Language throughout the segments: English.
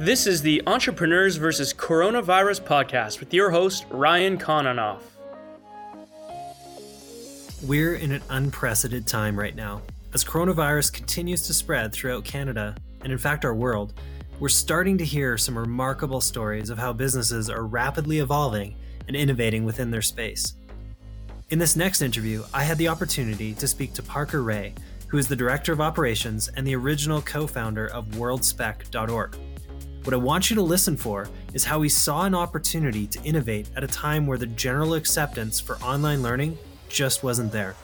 This is the Entrepreneurs versus Coronavirus podcast with your host, Ryan Kononoff. We're in an unprecedented time right now. As coronavirus continues to spread throughout Canada, and in fact our world, we're starting to hear some remarkable stories of how businesses are rapidly evolving and innovating within their space. In this next interview, I had the opportunity to speak to Parker Ray, who is the Director of Operations and the original co founder of WorldSpec.org. What I want you to listen for is how he saw an opportunity to innovate at a time where the general acceptance for online learning just wasn't there.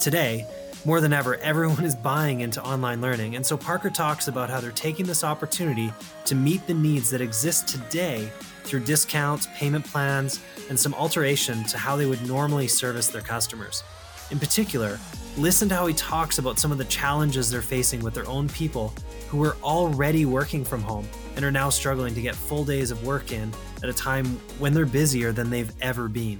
Today, more than ever, everyone is buying into online learning, and so Parker talks about how they're taking this opportunity to meet the needs that exist today through discounts, payment plans, and some alteration to how they would normally service their customers. In particular, listen to how he talks about some of the challenges they're facing with their own people who are already working from home and are now struggling to get full days of work in at a time when they're busier than they've ever been.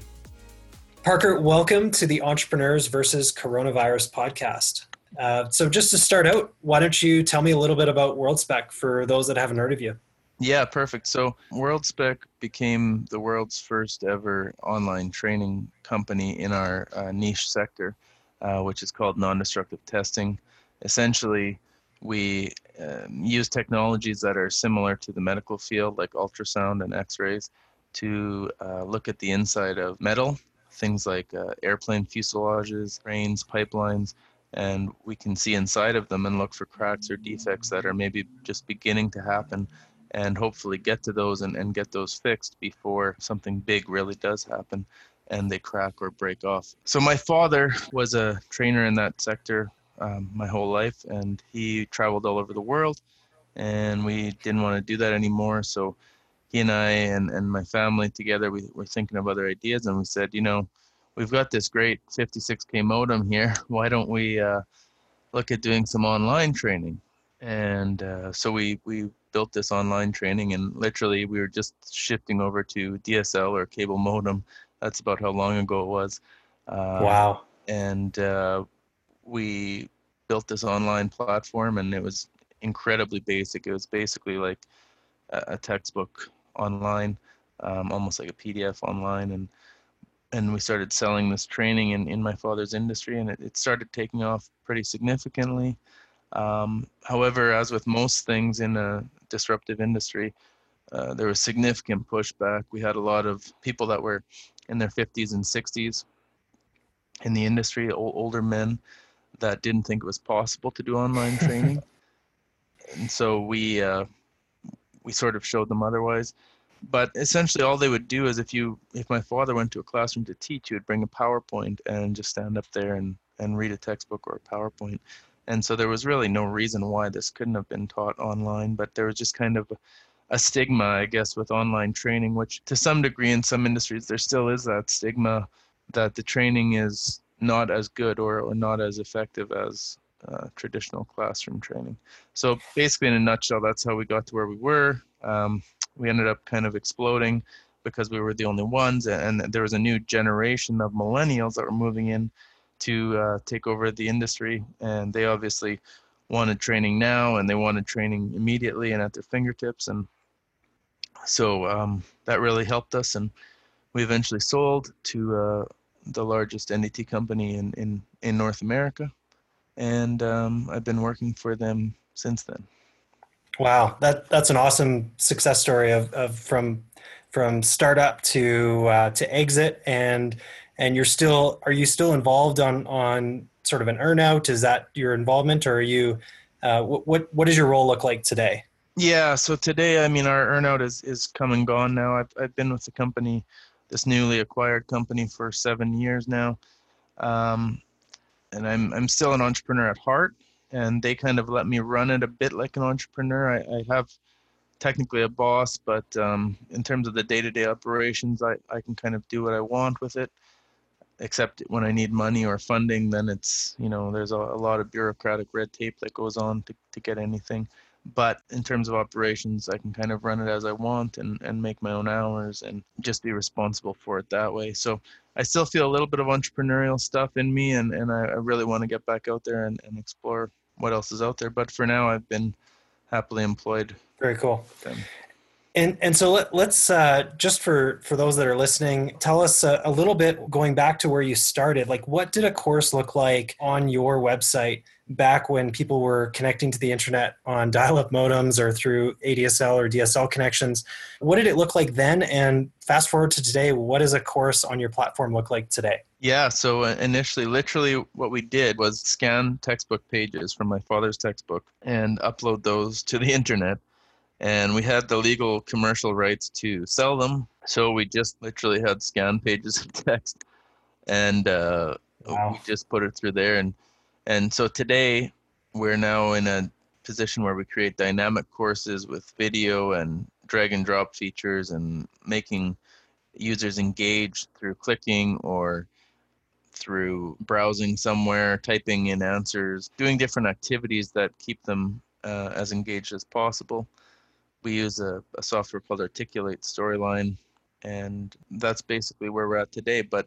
Parker, welcome to the Entrepreneurs versus Coronavirus podcast. Uh, so, just to start out, why don't you tell me a little bit about WorldSpec for those that haven't heard of you? Yeah, perfect. So, WorldSpec became the world's first ever online training company in our uh, niche sector, uh, which is called non destructive testing. Essentially, we um, use technologies that are similar to the medical field, like ultrasound and x rays, to uh, look at the inside of metal, things like uh, airplane fuselages, trains, pipelines, and we can see inside of them and look for cracks or defects that are maybe just beginning to happen and hopefully get to those and, and get those fixed before something big really does happen and they crack or break off. So my father was a trainer in that sector um, my whole life, and he traveled all over the world, and we didn't want to do that anymore. So he and I and, and my family together, we were thinking of other ideas, and we said, you know, we've got this great 56k modem here. Why don't we uh, look at doing some online training? And uh, so we we built this online training, and literally we were just shifting over to DSL or cable modem. That's about how long ago it was. Uh, wow. And uh, we built this online platform and it was incredibly basic. It was basically like a, a textbook online, um, almost like a PDF online. And and we started selling this training in, in my father's industry and it, it started taking off pretty significantly. Um, however, as with most things in a disruptive industry, uh, there was significant pushback. We had a lot of people that were in their 50s and 60s in the industry, old, older men that didn't think it was possible to do online training, and so we uh, we sort of showed them otherwise. But essentially, all they would do is if you if my father went to a classroom to teach, he would bring a PowerPoint and just stand up there and and read a textbook or a PowerPoint. And so there was really no reason why this couldn't have been taught online, but there was just kind of a, stigma, I guess, with online training, which to some degree in some industries there still is that stigma that the training is not as good or, or not as effective as uh, traditional classroom training. So basically, in a nutshell, that's how we got to where we were. Um, we ended up kind of exploding because we were the only ones, and there was a new generation of millennials that were moving in to uh, take over the industry, and they obviously wanted training now, and they wanted training immediately and at their fingertips, and so um, that really helped us, and we eventually sold to uh, the largest NDT company in, in, in North America. And um, I've been working for them since then. Wow, that that's an awesome success story of, of from from startup to uh, to exit, and and you're still are you still involved on on sort of an earnout? Is that your involvement, or are you uh, what what does your role look like today? Yeah, so today, I mean, our earnout is is come and gone now. I've I've been with the company this newly acquired company for seven years now. Um, and I'm, I'm still an entrepreneur at heart, and they kind of let me run it a bit like an entrepreneur. I, I have technically a boss, but um, in terms of the day to day operations, I, I can kind of do what I want with it. Except when I need money or funding, then it's, you know, there's a, a lot of bureaucratic red tape that goes on to, to get anything but in terms of operations i can kind of run it as i want and, and make my own hours and just be responsible for it that way so i still feel a little bit of entrepreneurial stuff in me and, and i, I really want to get back out there and, and explore what else is out there but for now i've been happily employed. Very cool. And and so let, us uh, just for for those that are listening, tell us a, a, little bit going back to where you started. Like, what did a course look like on your website back when people were connecting to the internet on dial-up modems or through ADSL or DSL connections? What did it look like then? And fast forward to today, what does a course on your platform look like today? Yeah. So uh, initially, literally, what we did was scan textbook pages from my father's textbook and upload those to the internet and we had the legal commercial rights to sell them. So we just literally had scan pages of text, and uh, wow. we just put it through there. And and so today we're now in a position where we create dynamic courses with video and drag and drop features and making users engage through clicking or through browsing somewhere, typing in answers, doing different activities that keep them uh, as engaged as possible we use a, a software called Articulate Storyline, and that's basically where we're at today. But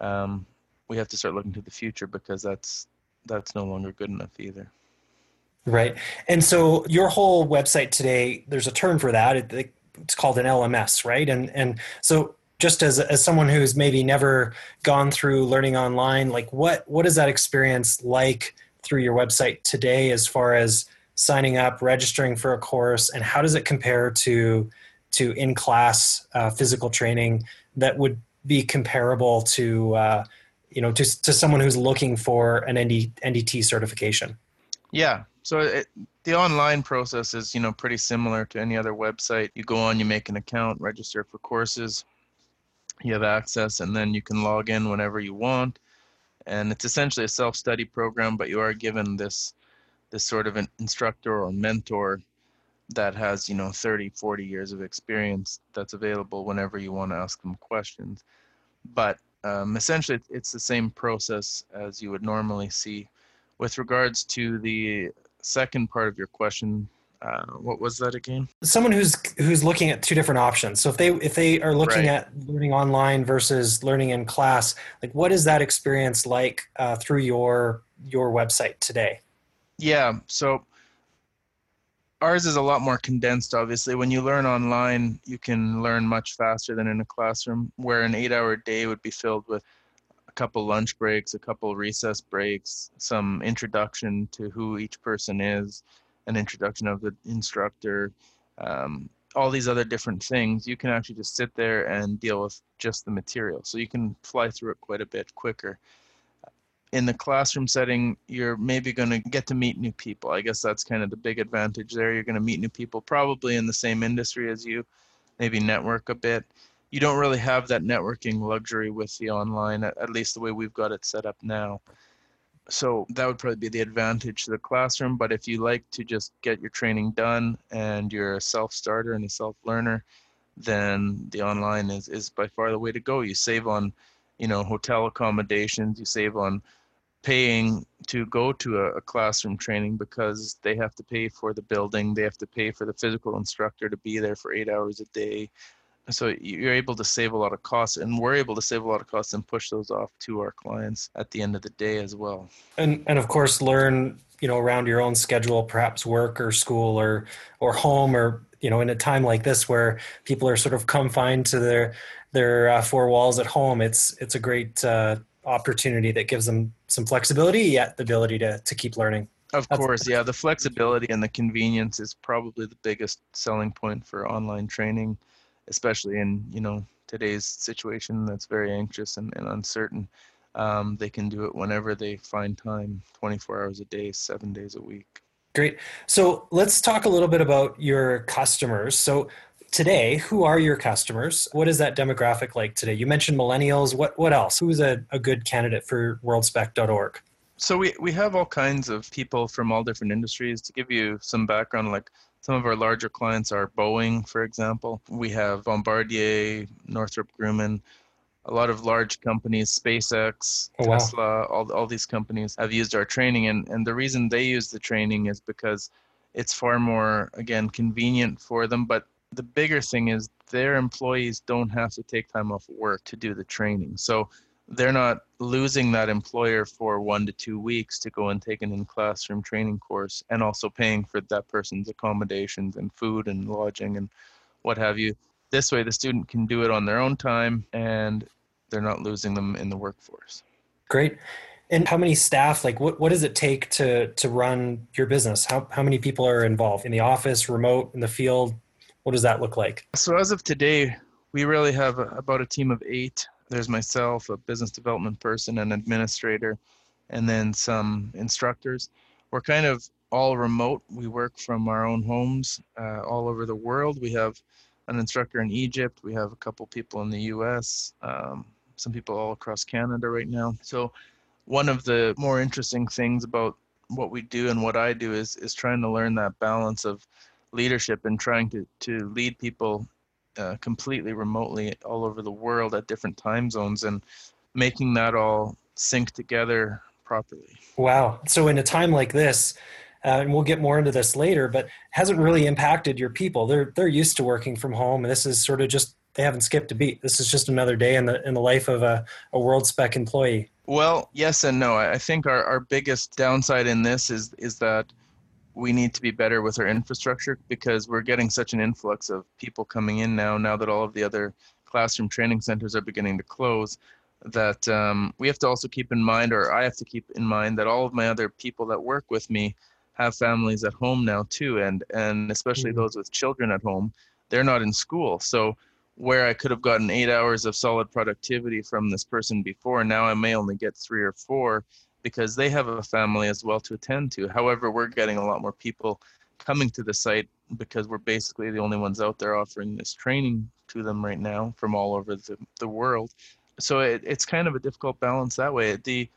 um, we have to start looking to the future because that's that's no longer good enough either. Right, and so your whole website today, there's a term for that. It, it's called an LMS, right? And and so just as as someone who's maybe never gone through learning online, like what what is that experience like through your website today, as far as signing up, registering for a course, and how does it compare to to in class uh, physical training that would be comparable to uh, you know to to someone who's looking for an ND, NDT certification? Yeah. So it, the online process is you know pretty similar to any other website. You go on, you make an account, register for courses, you have access, and then you can log in whenever you want. And it's essentially a self-study program, but you are given this this sort of an instructor or mentor that has you know 30 40 years of experience that's available whenever you want to ask them questions but um, essentially it's the same process as you would normally see with regards to the second part of your question uh, what was that again? Someone who's who's looking at two different options. So if they if they are looking right. at learning online versus learning in class like what is that experience like uh, through your your website today? Yeah, so ours is a lot more condensed obviously. When you learn online you can learn much faster than in a classroom where an eight hour day would be filled with a couple lunch breaks a couple recess breaks some introduction to who each person is an introduction of the instructor um, all these other different things you can actually just sit there and deal with just the material so you can fly through it quite a bit quicker in the classroom setting, you're maybe going to get to meet new people. I guess that's kind of the big advantage there. You're going to meet new people probably in the same industry as you, maybe network a bit. You don't really have that networking luxury with the online, at, least the way we've got it set up now. So that would probably be the advantage to the classroom. But if you like to just get your training done and you're a self starter and a self learner, then the online is, is by far the way to go. You save on, you know, hotel accommodations, you save on paying to go to a, a, classroom training because they have to pay for the building, they have to pay for the physical instructor to be there for eight hours a day. So you're able to save a lot of costs, and we're able to save a lot of costs and push those off to our clients at the end of the day as well. And and of course, learn you know around your own schedule, perhaps work or school or or home or you know in a time like this where people are sort of confined to their their uh, four walls at home. It's it's a great uh, opportunity that gives them some flexibility yet the ability to, to keep learning of That's course yeah the flexibility and the convenience is probably the biggest selling point for online training especially in you know today's situation that's very anxious and, and uncertain um, they can do it whenever they find time 24 hours a day seven days a week great so let's talk a little bit about your customers so today, who are your customers? What is that demographic like today? You mentioned millennials. What what else? Who's a, a good candidate for worldspec.org? So we, we have all kinds of people from all different industries. To give you some background, like some of our larger clients are Boeing, for example. We have Bombardier, Northrop Grumman, a lot of large companies, SpaceX, oh, Tesla, all, all these companies have used our training. And, and the reason they use the training is because it's far more, again, convenient for them, but the bigger thing is their employees don't have to take time off work to do the training. So they're not losing that employer for one to two weeks to go and take an in classroom training course and also paying for that person's accommodations and food and lodging and what have you. This way, the student can do it on their own time and they're not losing them in the workforce. Great. And how many staff, like what, what does it take to, to run your business? How, how many people are involved in the office, remote, in the field? What does that look like? So as of today, we really have about a team of eight there's myself, a business development person, an administrator, and then some instructors. We're kind of all remote. We work from our own homes uh, all over the world. We have an instructor in Egypt. We have a couple people in the US, um, some people all across Canada right now. So, one of the more interesting things about what we do and what I do is is trying to learn that balance of leadership and trying to to lead people uh, completely remotely all over the world at different time zones and making that all sync together properly. Wow. So, in a time like this, uh, and we'll get more into this later, but hasn't really impacted your people. They're they're used to working from home, and this is sort of just they haven't skipped a beat. This is just another day in the in the life of a, a WorldSpec employee. Well, yes and no. I think our, our biggest downside in this is is that we need to be better with our infrastructure because we're getting such an influx of people coming in now now that all of the other classroom training centers are beginning to close that um, we have to also keep in mind or i have to keep in mind that all of my other people that work with me have families at home now too and and especially mm-hmm. those with children at home they're not in school so where i could have gotten eight hours of solid productivity from this person before now i may only get three or four because they have a family as well to attend to. However, we're getting a lot more people coming to the site because we're basically the only ones out there offering this training to them right now from all over the, the world. So it, it's kind of a difficult balance that way. The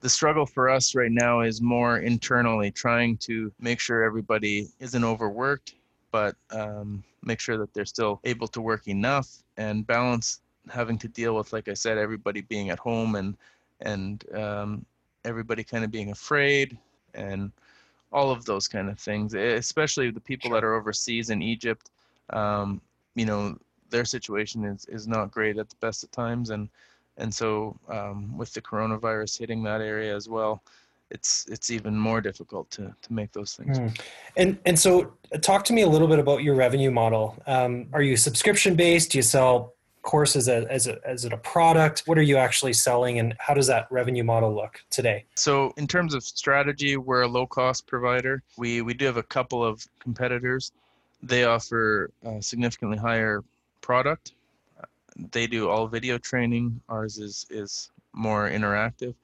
the struggle for us right now is more internally trying to make sure everybody isn't overworked, but um, make sure that they're still able to work enough and balance having to deal with, like I said, everybody being at home and and um, everybody kind of being afraid and all of those kind of things, especially the people that are overseas in Egypt. Um, you know, their situation is, is not great at the best of times. And, and so um, with the coronavirus hitting that area as well, it's it's even more difficult to to make those things. Mm. And and so, talk to me a little bit about your revenue model. Um, are you subscription based? Do you sell course as a, as a as it a product what are you actually selling and how does that revenue model look today? So in terms of strategy we're a low cost provider. We we do have a couple of competitors. They offer significantly higher product. They do all video training. Ours is is more interactive.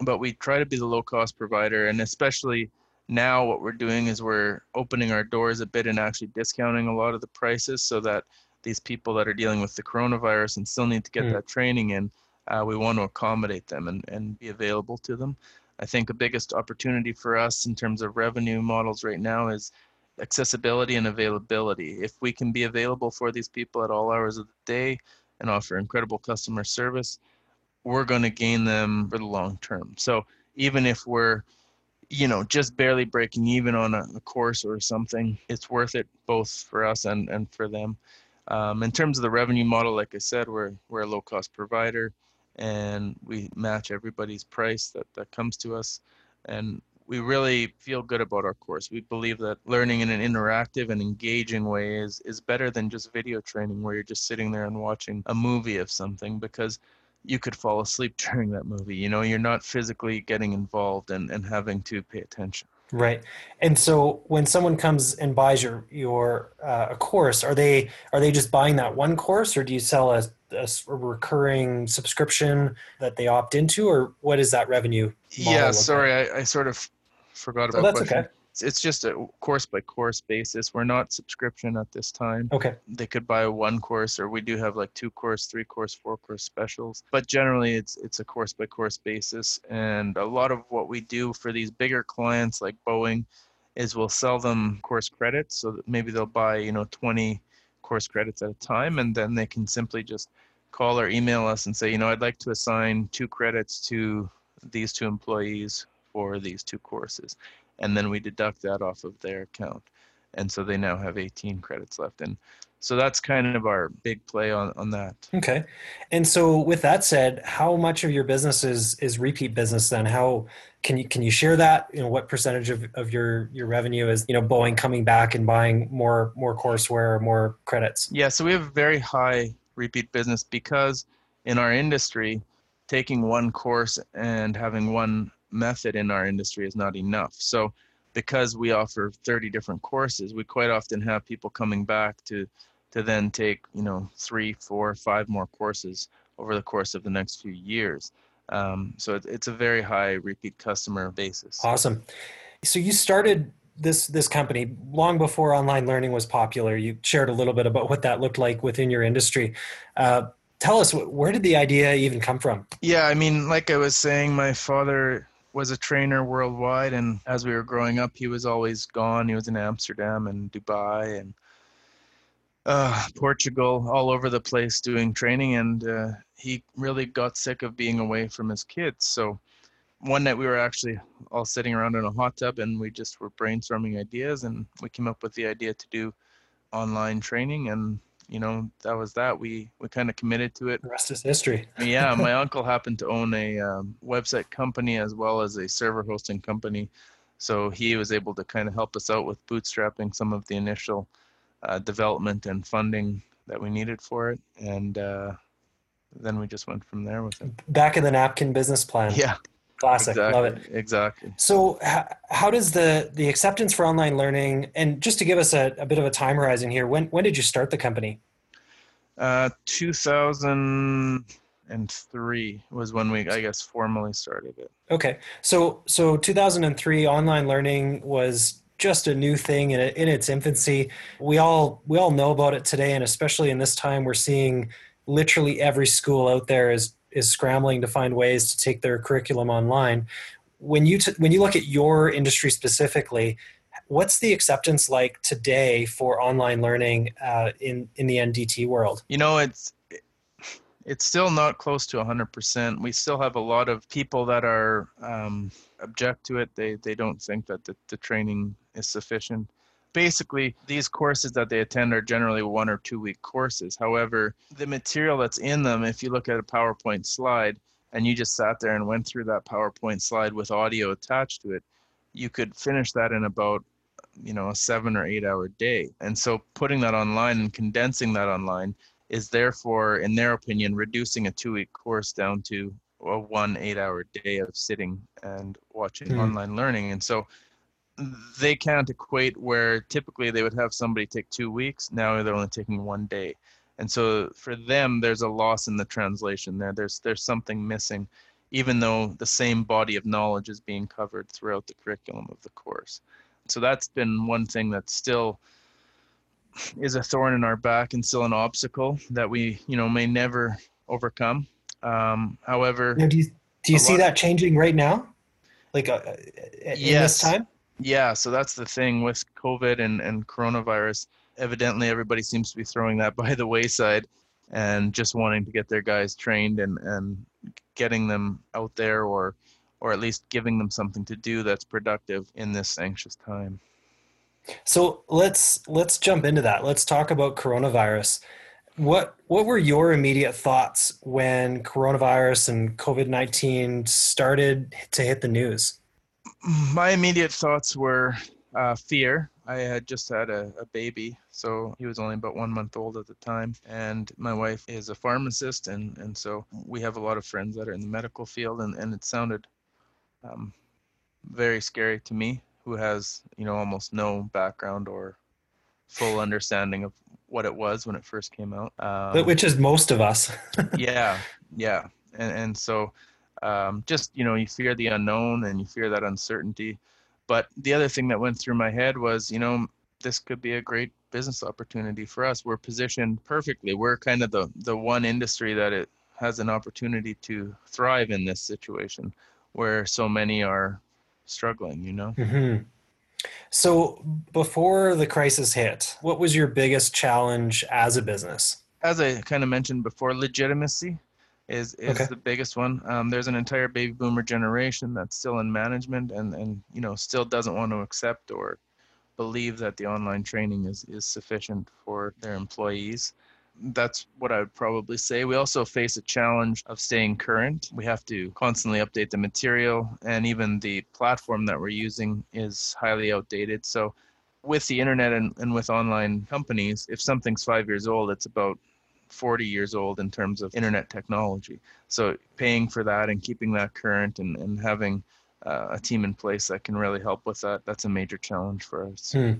But we try to be the low cost provider and especially now what we're doing is we're opening our doors a bit and actually discounting a lot of the prices so that these people that are dealing with the coronavirus and still need to get mm. that training in, uh, we want to accommodate them and, and be available to them. I think the biggest opportunity for us in terms of revenue models right now is accessibility and availability. If we can be available for these people at all hours of the day and offer incredible customer service, we're going to gain them for the long term. So even if we're you know just barely breaking even on a, a course or something it's worth it both for us and and for them um, in terms of the revenue model, like I said, we're we're a low cost provider, and we match everybody's price that that comes to us, and we really feel good about our course. We believe that learning in an interactive and engaging way is is better than just video training where you're just sitting there and watching a movie of something because you could fall asleep during that movie. You know, you're not physically getting involved and, and having to pay attention. Right. And so when someone comes and buys your your uh, a course, are they are they just buying that one course, or do you sell a, a recurring subscription that they opt into, or what is that revenue? Yeah, sorry, I, I, sort of forgot about. Oh, that's okay it's just a course by course basis. We're not subscription at this time. Okay. They could buy one course, or we do have like two course, three course, four course specials. But generally, it's it's a course by course basis. And a lot of what we do for these bigger clients like Boeing is we'll sell them course credits. So that maybe they'll buy you know 20 course credits at a time, and then they can simply just call or email us and say, you know, I'd like to assign two credits to these two employees for these two courses and then we deduct that off of their account and so they now have 18 credits left and so that's kind of our big play on, on that. Okay. And so with that said, how much of your business is, is repeat business then? How can you can you share that? You know, what percentage of, of your, your revenue is, you know, Boeing coming back and buying more more courseware or more credits? Yeah, so we have very high repeat business because in our industry, taking one course and having one method in our industry is not enough. So because we offer 30 different courses, we quite often have people coming back to to then take you know three, four, five more courses over the course of the next few years. Um, so it, it's a very high repeat customer basis. Awesome. So you started this this company long before online learning was popular. You shared a little bit about what that looked like within your industry. Uh, tell us where did the idea even come from? Yeah, I mean, like I was saying, my father was a trainer worldwide, and as we were growing up, he was always gone. He was in Amsterdam and Dubai and uh, Portugal, all over the place doing training, and uh, he really got sick of being away from his kids. So one night we were actually all sitting around in a hot tub, and we just were brainstorming ideas, and we came up with the idea to do online training, and you know that was that. We we kind of committed to it. The rest is history. yeah, my uncle happened to own a um, website company as well as a server hosting company, so he was able to kind of help us out with bootstrapping some of the initial uh, development and funding that we needed for it, and uh, then we just went from there with it. Back in the napkin business plan. Yeah, classic. exactly, Love it. Exactly. So, how, how does the the acceptance for online learning, and just to give us a, a bit of a time horizon here, when when did you start the company? Uh, 2003 was when we, I guess, formally started it. Okay, so so 2003, online learning was just a new thing in, in its infancy. We all we all know about it today, and especially in this time, we're seeing literally every school out there is is scrambling to find ways to take their curriculum online. When you t- when you look at your industry specifically, what's the acceptance like today for online learning uh, in in the NDT world? You know, it's it's still not close to 100%. We still have a lot of people that are um, object to it. They they don't think that the, the training is sufficient. Basically, these courses that they attend are generally one or two week courses. However, the material that's in them, if you look at a PowerPoint slide and you just sat there and went through that PowerPoint slide with audio attached to it, you could finish that in about you know a seven or eight hour day. And so putting that online and condensing that online is therefore, in their opinion, reducing a two week course down to a one eight hour day of sitting and watching mm. online learning. And so they can't equate where typically they would have somebody take two weeks. Now they're only taking one day. And so for them, there's a loss in the translation there. There's there's something missing, even though the same body of knowledge is being covered throughout the curriculum of the course. So that's been one thing that's still is a thorn in our back and still an obstacle that we, you know, may never overcome. Um, however, now, do you, do you see that changing right now? Like uh, in yes. this time? Yeah. So that's the thing with COVID and, and coronavirus. Evidently, everybody seems to be throwing that by the wayside and just wanting to get their guys trained and, and getting them out there or, or at least giving them something to do that's productive in this anxious time. So let's let's jump into that. Let's talk about coronavirus. What what were your immediate thoughts when coronavirus and COVID nineteen started to hit the news? My immediate thoughts were uh, fear. I had just had a, a, baby, so he was only about one month old at the time. And my wife is a pharmacist, and, and so we have a lot of friends that are in the medical field, and, and it sounded um, very scary to me who has you know almost no background or full understanding of what it was when it first came out um, which is most of us yeah yeah and, and so um, just you know you fear the unknown and you fear that uncertainty but the other thing that went through my head was you know this could be a great business opportunity for us we're positioned perfectly we're kind of the the one industry that it has an opportunity to thrive in this situation where so many are struggling, you know? Mm-hmm. So, before the crisis hit, what was your biggest challenge as a business? As I kind of mentioned before, legitimacy is is okay. the biggest one. Um, there's an entire baby boomer generation that's still in management and and you know still doesn't want to accept or believe that the online training is, is sufficient for their employees. That's what I would probably say. We also face a challenge of staying current. We have to constantly update the material, and even the platform that we're using is highly outdated. So, with the internet and, and with online companies, if something's five years old, it's about 40 years old in terms of internet technology. So paying for that and keeping that current and, and having uh, a team in place that can really help with that, that's a major challenge for us. Hmm.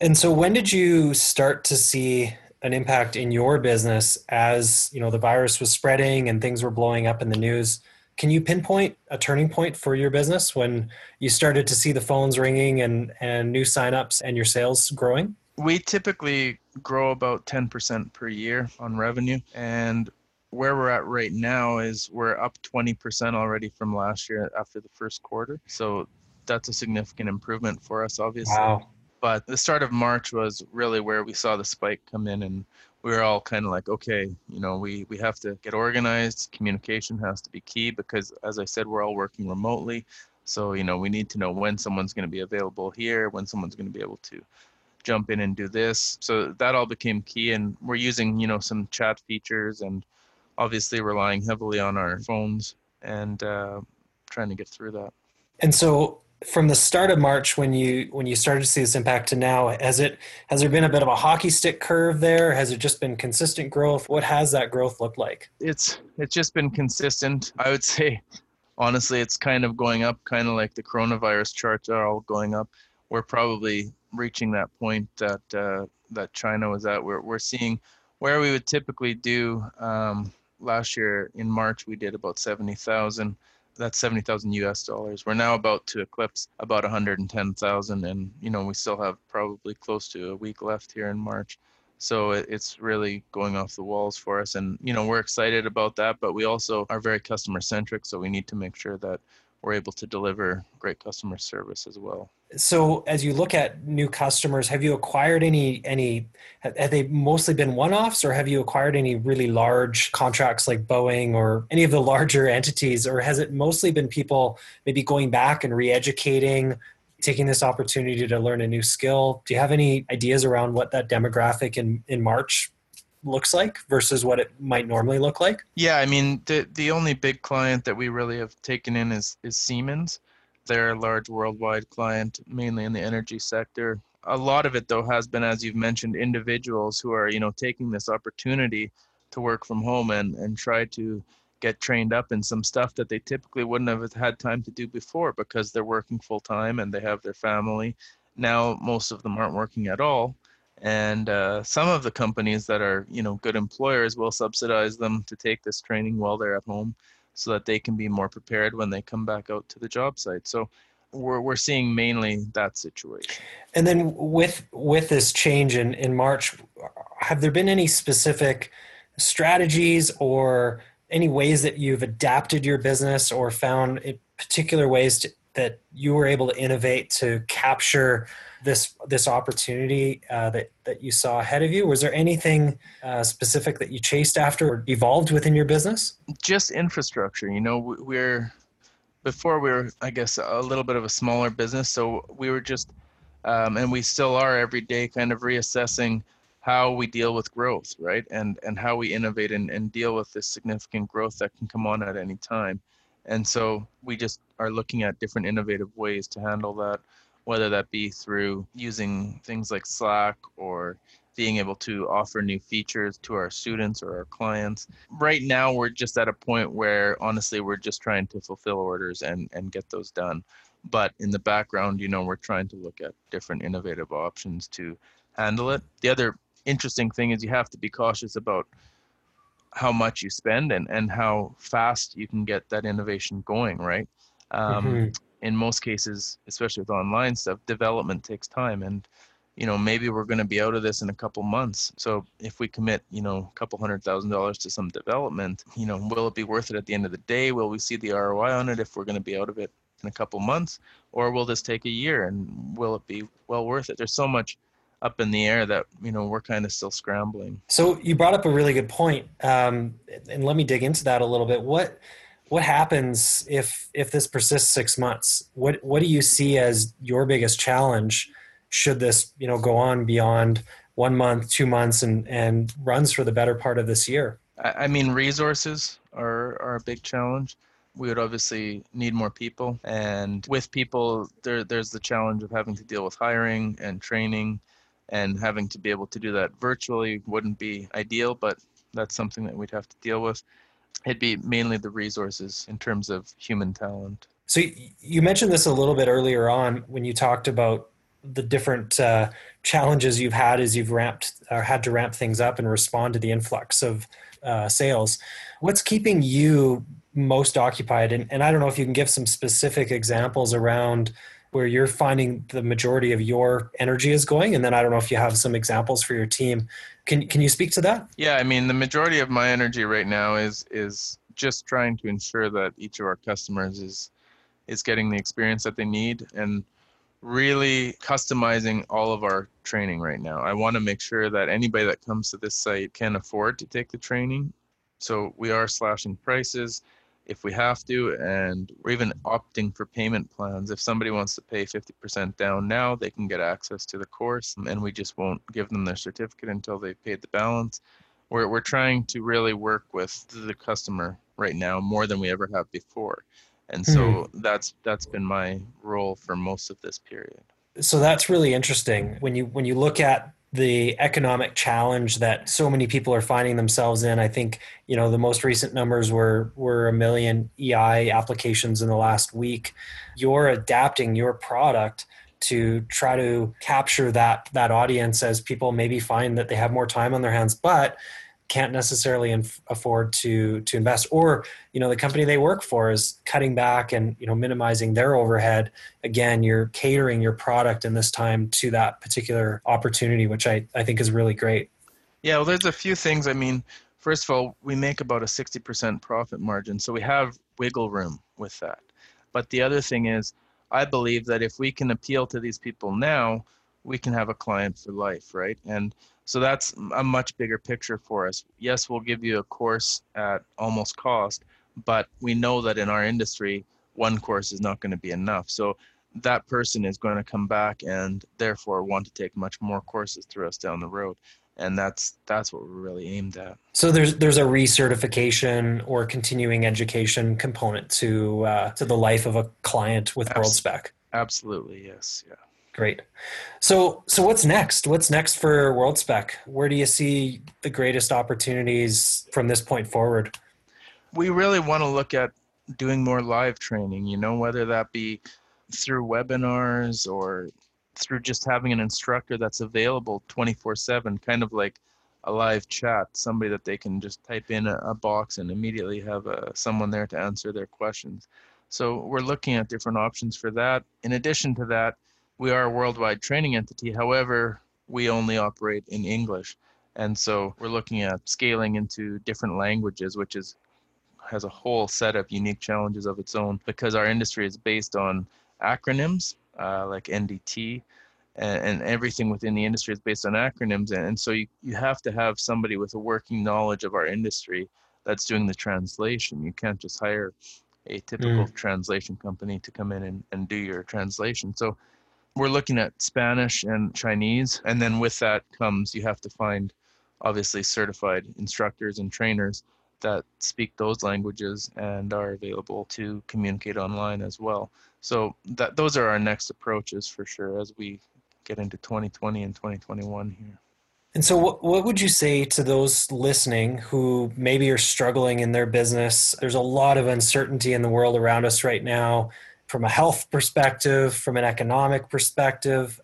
And so when did you start to see an impact in your business as, you know, the virus was spreading and things were blowing up in the news? Can you pinpoint a turning point for your business when you started to see the phones ringing and, and new signups and your sales growing? We typically grow about 10% per year on revenue. And where we're at right now is we're up 20% already from last year after the first quarter. So that's a significant improvement for us, obviously. Wow. But the start of March was really where we saw the spike come in and we were all kind of like, okay, you know, we, we have to get organized. Communication has to be key because, as I said, we're all working remotely. So, you know, we need to know when someone's going to be available here, when someone's going to be able to jump in and do this. So that all became key. And we're using, you know, some chat features and obviously relying heavily on our phones and uh, trying to get through that. And so from the start of March when you when you started to see this impact to now, has it has there been a bit of a hockey stick curve there? Has it just been consistent growth? What has that growth looked like? It's it's just been consistent. I would say honestly it's kind of going up, kind of like the coronavirus charts are all going up. We're probably reaching that point that uh, that China was at. We're we're seeing where we would typically do um, last year in March we did about seventy thousand that's 70,000 US dollars. We're now about to eclipse about 110,000 and you know we still have probably close to a week left here in March. So it's really going off the walls for us and you know we're excited about that but we also are very customer centric so we need to make sure that we're able to deliver great customer service as well. So, as you look at new customers, have you acquired any any? Have they mostly been one-offs, or have you acquired any really large contracts like Boeing or any of the larger entities, or has it mostly been people maybe going back and re-educating, taking this opportunity to learn a new skill? Do you have any ideas around what that demographic in in March looks like versus what it might normally look like? Yeah, I mean the the only big client that we really have taken in is is Siemens. They're a large worldwide client, mainly in the energy sector. A lot of it though has been, as you've mentioned, individuals who are you know taking this opportunity to work from home and and try to get trained up in some stuff that they typically wouldn't have had time to do before because they're working full time and they have their family. Now most of them aren't working at all and uh, some of the companies that are you know good employers will subsidize them to take this training while they're at home so that they can be more prepared when they come back out to the job site. So we're, we're seeing mainly that situation. And then with with this change in in march have there been any specific strategies or any ways that you've adapted your business or found particular ways to, that you were able to innovate to capture this this opportunity uh, that that you saw ahead of you? Was there anything uh, specific that you chased after or evolved within your business? Just infrastructure. You know, we're before we were, I guess, a little bit of a smaller business, so we were just, um, and we still are every day, kind of reassessing how we deal with growth, right, and and how we innovate and, and deal with this significant growth that can come on at any time. And so we just are looking at different innovative ways to handle that whether that be through using things like Slack or being able to offer new features to our students or our clients. Right now, we're just at a point where honestly, we're just trying to fulfill orders and, and get those done. But in the background, you know, we're trying to look at different innovative options to handle it. The other interesting thing is you have to be cautious about how much you spend and, and how fast you can get that innovation going, right? Um, mm-hmm in most cases, especially with online stuff, development takes time. And, you know, maybe we're going to be out of this in a couple months. So if we commit, you know, a couple hundred thousand dollars to some development, you know, will it be worth it at the end of the day? Will we see the ROI on it if we're going to be out of it in a couple months? Or will this take a year and will it be well worth it? There's so much up in the air that you know we're kind of still scrambling. So you brought up a really good point, um, and let me dig into that a little bit. What what happens if if this persists six months? What what do you see as your biggest challenge should this you know go on beyond one month, two months, and and runs for the better part of this year? I mean, resources are are a big challenge. We would obviously need more people, and with people, there there's the challenge of having to deal with hiring and training, and having to be able to do that virtually wouldn't be ideal, but that's something that we'd have to deal with. It'd be mainly the resources in terms of human talent. So you mentioned this a little bit earlier on when you talked about the different uh, challenges you've had as you've ramped or had to ramp things up and respond to the influx of uh, sales. What's keeping you most occupied? And, and I don't know if you can give some specific examples around where you're finding the majority of your energy is going. And then I don't know if you have some examples for your team. Can can you speak to that? Yeah, I mean the majority of my energy right now is is just trying to ensure that each of our customers is is getting the experience that they need and really customizing all of our training right now. I want to make sure that anybody that comes to this site can afford to take the training. So we are slashing prices if we have to, and we're even opting for payment plans. If somebody wants to pay 50% down now, they can get access to the course, and we just won't give them their certificate until they've paid the balance. We're, we're trying to really work with the customer right now more than we ever have before and so mm-hmm. that's that's been my role for most of this period so that's really interesting when you when you look at the economic challenge that so many people are finding themselves in. I think you know the most recent numbers were were a million ei applications in the last week. You're adapting your product to try to capture that that audience as people maybe find that they have more time on their hands. But can't necessarily inf- afford to to invest or you know the company they work for is cutting back and you know minimizing their overhead. Again you're catering your product in this time to that particular opportunity which i i think is really great. Yeah well there's a few things. I mean first of all we make about a 60% profit margin so we have wiggle room with that. But the other thing is i believe that if we can appeal to these people now we can have a client for life right? And so that's a much bigger picture for us. Yes, we'll give you a course at almost cost, but we know that in our industry, one course is not going to be enough. So that person is going to come back and therefore want to take much more courses through us down the road and that's that's what we're really aimed at so there's there's a recertification or continuing education component to uh, to the life of a client with Abs- WorldSpec absolutely yes yeah Great. So, so what's next? What's next for WorldSpec? Where do you see the greatest opportunities from this point forward? We really want to look at doing more live training. You know, whether that be through webinars or through just having an instructor that's available 24/7, kind of like a live chat, somebody that they can just type in a, a box and immediately have a, uh, someone there to answer their questions. So we're looking at different options for that. In addition to that we are a worldwide training entity. However, we only operate in English. And so we're looking at scaling into different languages, which is has a whole set of unique challenges of its own because our industry is based on acronyms uh, like NDT and, and, everything within the industry is based on acronyms. And, and so you, you have to have somebody with a working knowledge of our industry that's doing the translation. You can't just hire a typical mm. translation company to come in and, and do your translation. So we're looking at Spanish and Chinese, and then with that comes you have to find obviously certified instructors and trainers that speak those languages and are available to communicate online as well. So that those are our next approaches for sure as we get into 2020 and 2021 here. And so, what, what would you say to those listening who maybe are struggling in their business? There's a lot of uncertainty in the world around us right now from a health perspective, from an economic perspective.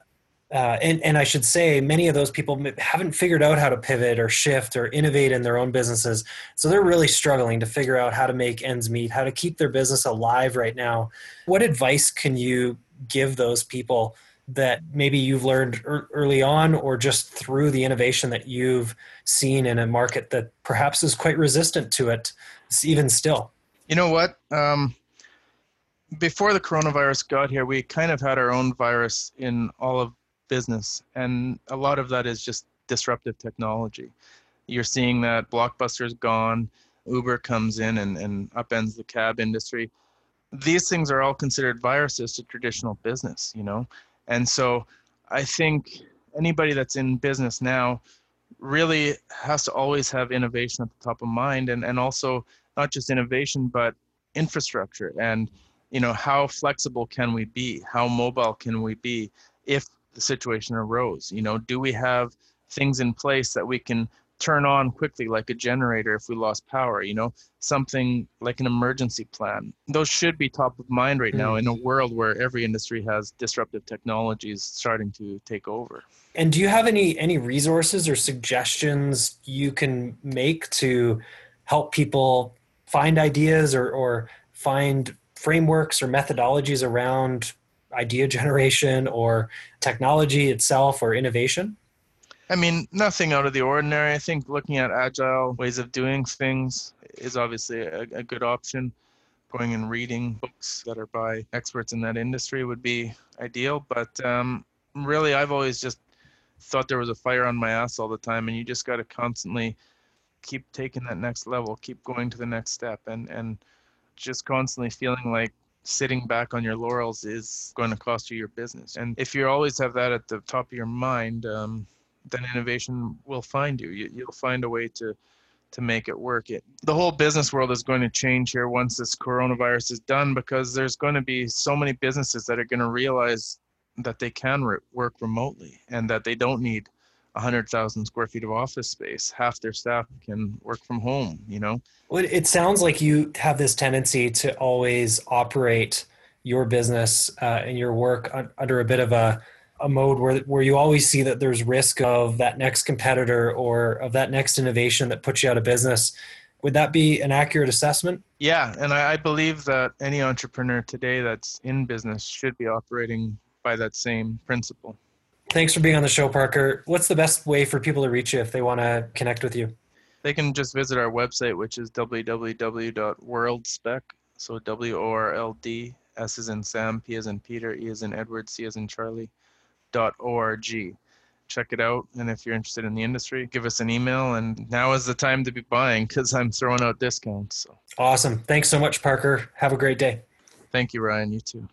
Uh, and, and I should say, many of those people haven't figured out how to pivot or shift or innovate in their own businesses. So they're really struggling to figure out how to make ends meet, how to keep their business alive right now. What advice can you give those people that maybe you've learned early on or just through the innovation that you've seen in a market that perhaps is quite resistant to it, even still? You know what? Um, before the coronavirus got here, we kind of had our own virus in all of business, and a lot of that is just disruptive technology. You're seeing that Blockbuster's gone, Uber comes in and, and upends the cab industry. These things are all considered viruses to traditional business, you know? And so I think anybody that's in business now really has to always have innovation at the top of mind and, and also not just innovation but infrastructure and you know how flexible can we be? How mobile can we be if the situation arose? You know do we have things in place that we can turn on quickly like a generator if we lost power? You know something like an emergency plan. Those should be top of mind right now hmm. in a world where every industry has disruptive technologies starting to take over. And do you have any any resources or suggestions you can make to help people find ideas or or find frameworks or methodologies around idea generation or technology itself or innovation I mean, nothing out of the ordinary. I think looking at agile ways of doing things is obviously a, a good option. Going and reading books that are by experts in that industry would be ideal. But um, really, I've always just thought there was a fire on my ass all the time, and you just got to constantly keep taking that next level, keep going to the next step, and and just constantly feeling like sitting back on your laurels is going to cost you your business. And if you always have that at the top of your mind, um, then innovation will find you. you you'll find a way to to make it work. It, the whole business world is going to change here once this coronavirus is done because there's going to be so many businesses that are going to realize that they can re- work remotely and that they don't need 100,000 square feet of office space. Half their staff can work from home, you know? Well, it sounds like you have this tendency to always operate your business uh, and your work under a bit of a a mode where where you always see that there's risk of that next competitor or of that next innovation that puts you out of business. Would that be an accurate assessment? Yeah, and I, I believe that any entrepreneur today that's in business should be operating by that same principle. Thanks for being on the show, Parker. What's the best way for people to reach you if they want to connect with you? They can just visit our website, which is www.worldspec. So W O R L D S is in Sam, P is in Peter, E is in Edward, C is in Charlie Dot org. Check it out. And if you're interested in the industry, give us an email. And now is the time to be buying because I'm throwing out discounts. So. Awesome. Thanks so much, Parker. Have a great day. Thank you, Ryan. You too.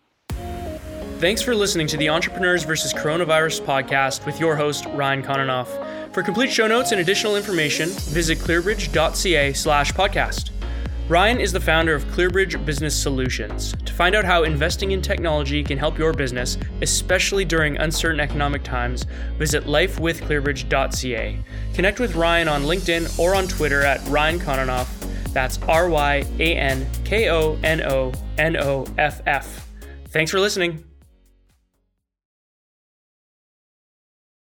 Thanks for listening to the Entrepreneurs versus Coronavirus podcast with your host, Ryan Kononoff. For complete show notes and additional information, visit clearbridge.ca slash podcast. Ryan is the founder of Clearbridge Business Solutions. To find out how investing in technology can help your business, especially during uncertain economic times, visit lifewithclearbridge.ca. Connect with Ryan on LinkedIn or on Twitter at Ryan Kononoff. That's R Y A N K O N O N O F F. Thanks for listening.